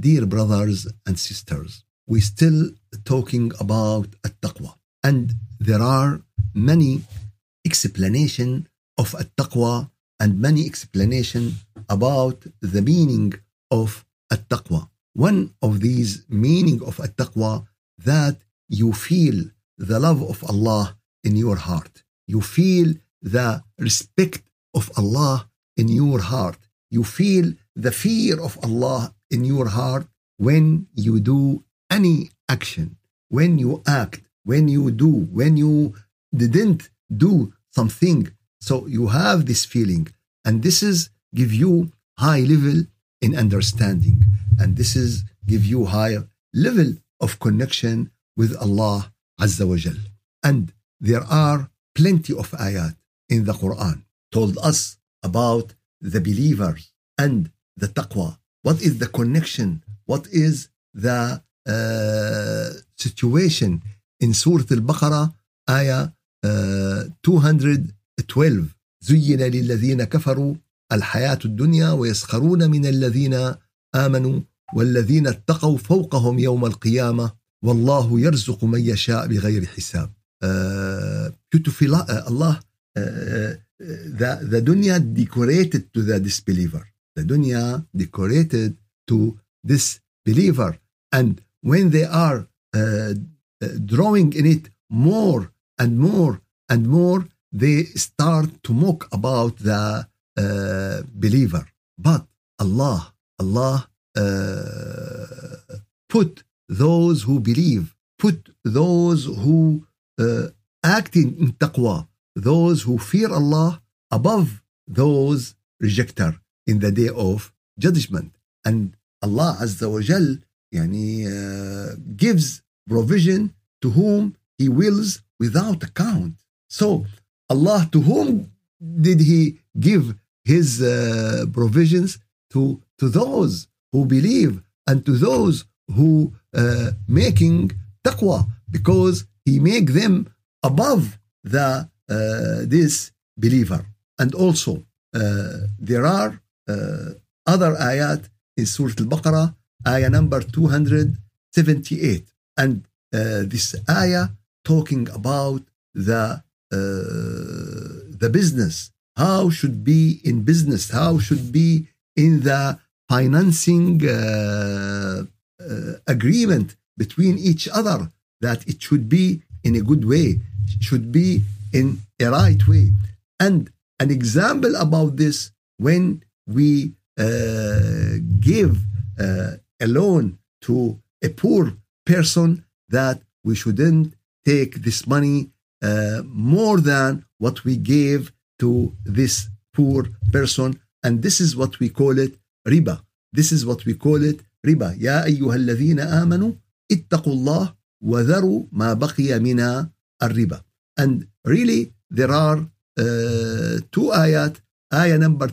dear brothers and sisters, we're still talking about at-taqwa. And there are many explanation of at-taqwa and many explanation about the meaning of at-taqwa. One of these meaning of at-taqwa that you feel the love of Allah in your heart. You feel the respect of Allah in your heart. You feel the fear of Allah in your heart when you do any action, when you act, when you do, when you didn't do something. So you have this feeling, and this is give you high level in understanding, and this is give you higher level of connection with Allah Azza wa Jal. And there are plenty of ayat in the Quran told us about the believers and the taqwa. What is the connection? What is the uh, situation in Surah Al-Baqarah, ayah uh, 212 زين للذين كفروا الحياة الدنيا ويسخرون من الذين آمنوا والذين اتقوا فوقهم يوم القيامة والله يرزق من يشاء بغير حساب uh, Allah uh, the, the dunya decorated to the disbeliever the dunya decorated to this believer. And when they are uh, drawing in it more and more and more they start to mock about the uh, believer. But Allah Allah uh, put those who believe put those who uh, acting in taqwa those who fear Allah above those rejecter in the day of judgment. And Allah Azza wa Jal yani, uh, gives provision to whom He wills without account. So, Allah, to whom did He give His uh, provisions? To, to those who believe and to those who uh, making taqwa because he make them above the uh, this believer and also uh, there are other ayat in Surah Al-Baqarah ayah number 278 and uh, this ayah talking about the uh, the business. How should be in business? How should be in the financing uh, uh, agreement between each other that it should be in a good way should be in a right way. And an example about this when we uh, give uh, a loan to a poor person that we shouldn't take this money uh, more than what we gave to this poor person and this is what we call it riba this is what we call it riba يا أيها الذين آمنوا اتقوا الله وذروا ما بقي من الربا and really there are uh, two ayat ayah number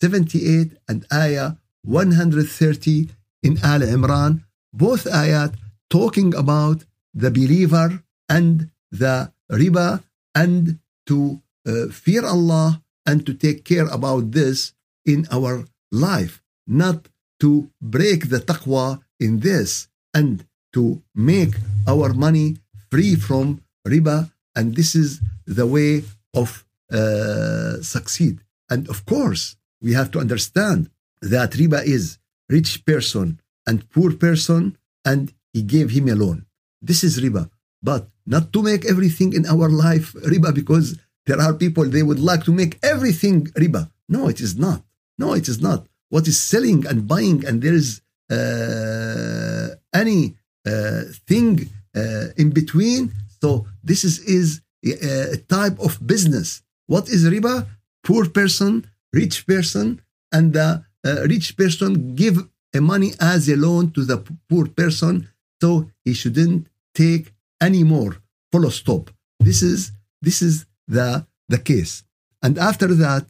278 and ayah 130 in Al Imran, both ayat talking about the believer and the riba and to uh, fear Allah and to take care about this in our life, not to break the taqwa in this and to make our money free from riba. And this is the way of uh, succeed. And of course, we have to understand that riba is rich person and poor person and he gave him a loan. This is riba. But not to make everything in our life riba because there are people they would like to make everything riba. No, it is not. No, it is not. What is selling and buying and there is uh, any uh, thing uh, in between. So this is, is a type of business. What is riba? Poor person, rich person, and the uh, rich person give a money as a loan to the poor person, so he shouldn't take any more. Full stop. This is this is the the case. And after that,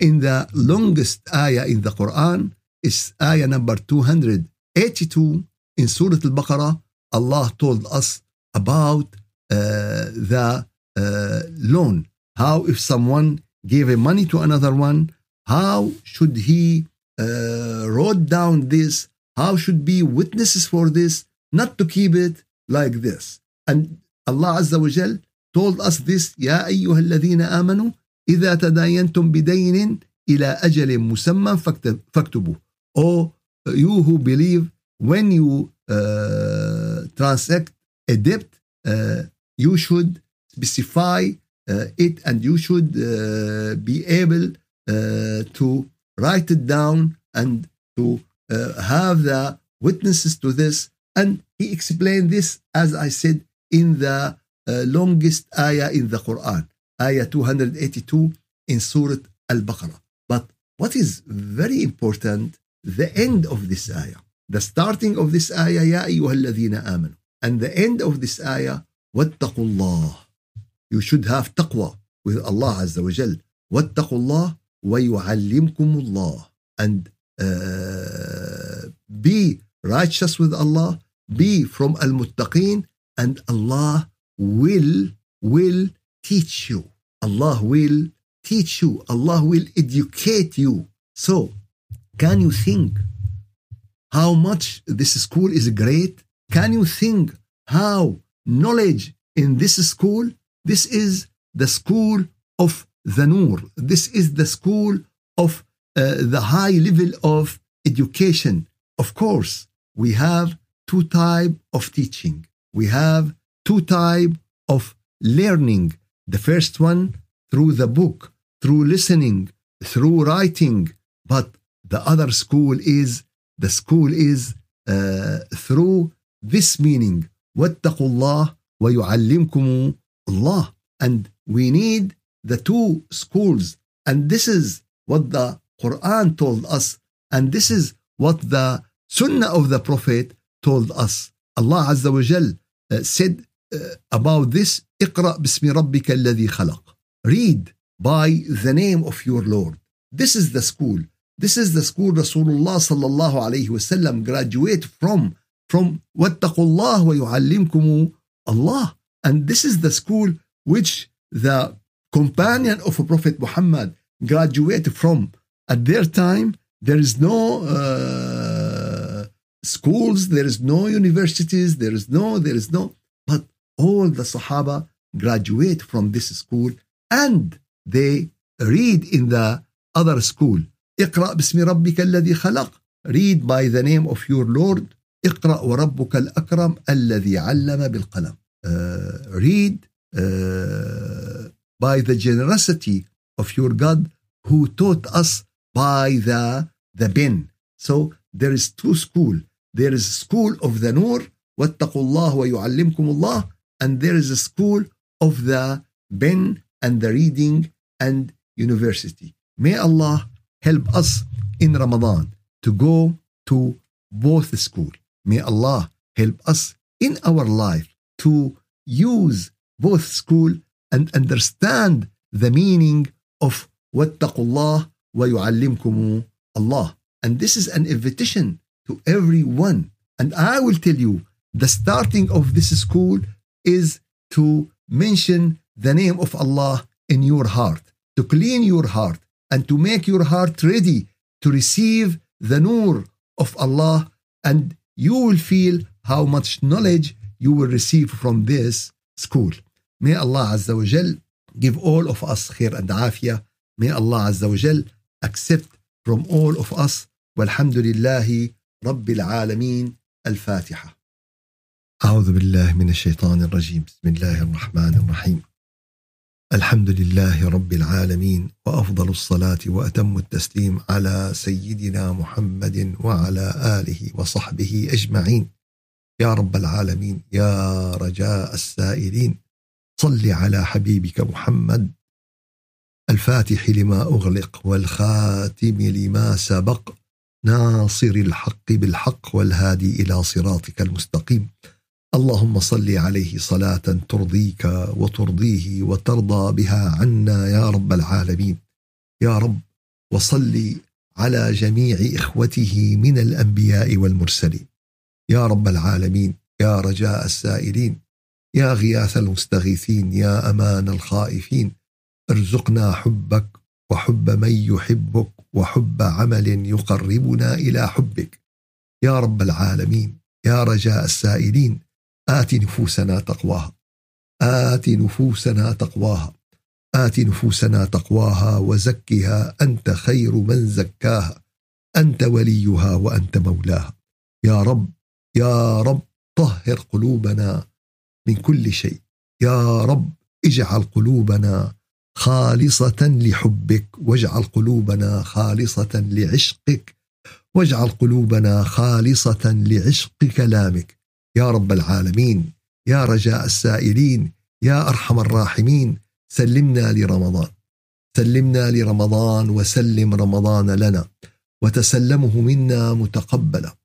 in the longest ayah in the Quran is ayah number 282 in Surah Al-Baqarah. Allah told us about uh, the uh, loan. How if someone gave a money to another one, how should he uh, wrote down this? how should be witnesses for this, not to keep it like this. And Allah Azza wa Jal told us this, يا أيها الذين آمنوا إذا تداينتم بدين إلى أجل مسمى فاكتبوه. Oh, you who believe, when you uh, transact a debt, uh, you should specify uh, it and you should uh, be able uh, to write it down and to uh, have the witnesses to this. And he explained this, as I said, in the longest ayah in the Quran, ayah 282 in Surah Al-Baqarah. But what is very important, the end of this ayah. The starting of this ayah, يا أيها الذين آمنوا. And the end of this ayah, واتقوا الله. You should have taqwa with Allah Azza wa Jal. واتقوا الله ويعلمكم الله. And uh, be righteous with Allah, be from al-muttaqeen, and Allah will, will teach you. Allah will teach you. Allah will educate you. So, can you think how much this school is great? Can you think how knowledge in this school? This is the school of the Noor. This is the school of uh, the high level of education. Of course, we have two type of teaching. We have two type of learning. The first one through the book, through listening, through writing. But the other school is the school is uh, through this meaning واتقوا الله ويعلمكم الله and we need the two schools and this is what the Quran told us and this is what the Sunnah of the Prophet told us Allah Azza wa Jal uh, said uh, about this اقرأ باسم ربك الذي خلق read by the name of your Lord this is the school this is the school Rasulullah sallallahu alayhi wasallam graduate from from واتقوا الله ويعلمكم Allah and this is the school which the companion of Prophet Muhammad graduated from at their time there is no uh, schools there is no universities there is no there is no but all the Sahaba graduate from this school and they read in the other school اقرأ باسم ربك الذي خلق read by the name of your Lord اقرأ وربك الأكرم الذي علم بالقلم uh, read uh, by the generosity of your God who taught us by the the pen so there is two school there is school of the nur واتقوا الله ويعلمكم الله and there is a school of the pen and the reading and university may Allah help us in Ramadan to go to both school. May Allah help us in our life to use both school and understand the meaning of واتقوا الله ويعلمكم Allah. And this is an invitation to everyone. And I will tell you, the starting of this school is to mention the name of Allah in your heart, to clean your heart, and to make your heart ready to receive the nur of Allah and you will feel how much knowledge you will receive from this school. May Allah Azza wa Jal give all of us khair and afiyah. May Allah Azza wa Jal accept from all of us. والحمد لله رب العالمين الفاتحة. أعوذ بالله من الشيطان الرجيم. بسم الله الرحمن الرحيم. الحمد لله رب العالمين وأفضل الصلاة وأتم التسليم على سيدنا محمد وعلى آله وصحبه أجمعين يا رب العالمين يا رجاء السائلين صل على حبيبك محمد. الفاتح لما أغلق والخاتم لما سبق. ناصر الحق بالحق والهادي إلى صراطك المستقيم. اللهم صل عليه صلاة ترضيك وترضيه وترضى بها عنا يا رب العالمين. يا رب وصل على جميع إخوته من الأنبياء والمرسلين. يا رب العالمين يا رجاء السائلين يا غياث المستغيثين يا أمان الخائفين. ارزقنا حبك وحب من يحبك وحب عمل يقربنا إلى حبك. يا رب العالمين يا رجاء السائلين آت نفوسنا تقواها. آت نفوسنا تقواها. آت نفوسنا تقواها وزكها أنت خير من زكاها. أنت وليها وأنت مولاها. يا رب يا رب طهر قلوبنا من كل شيء. يا رب اجعل قلوبنا خالصة لحبك واجعل قلوبنا خالصة لعشقك واجعل قلوبنا خالصة لعشق كلامك. يا رب العالمين يا رجاء السائلين يا أرحم الراحمين سلمنا لرمضان. سلمنا لرمضان وسلم رمضان لنا وتسلمه منا متقبلا.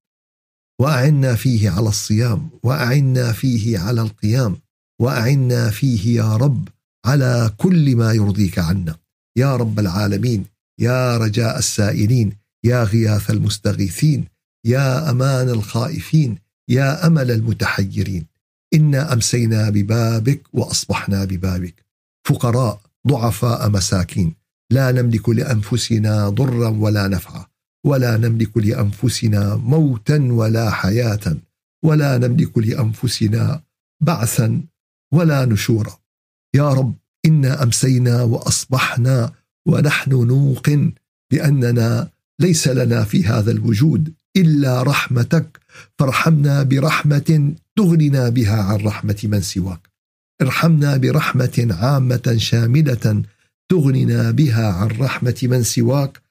وأعنا فيه على الصيام وأعنا فيه على القيام وأعنا فيه يا رب على كل ما يرضيك عنا. يا رب العالمين يا رجاء السائلين يا غياث المستغيثين يا أمان الخائفين يا أمل المتحيرين. إنا أمسينا ببابك وأصبحنا ببابك. فقراء ضعفاء مساكين لا نملك لأنفسنا ضرا ولا نفعا. ولا نملك لأنفسنا موتا ولا حياة ولا نملك لأنفسنا بعثا ولا نشورا. يا رب إنا أمسينا وأصبحنا ونحن نوقن بأننا ليس لنا في هذا الوجود إلا رحمتك فارحمنا برحمة تغننا بها عن رحمة من سواك. ارحمنا برحمة عامة شاملة تغننا بها عن رحمة من سواك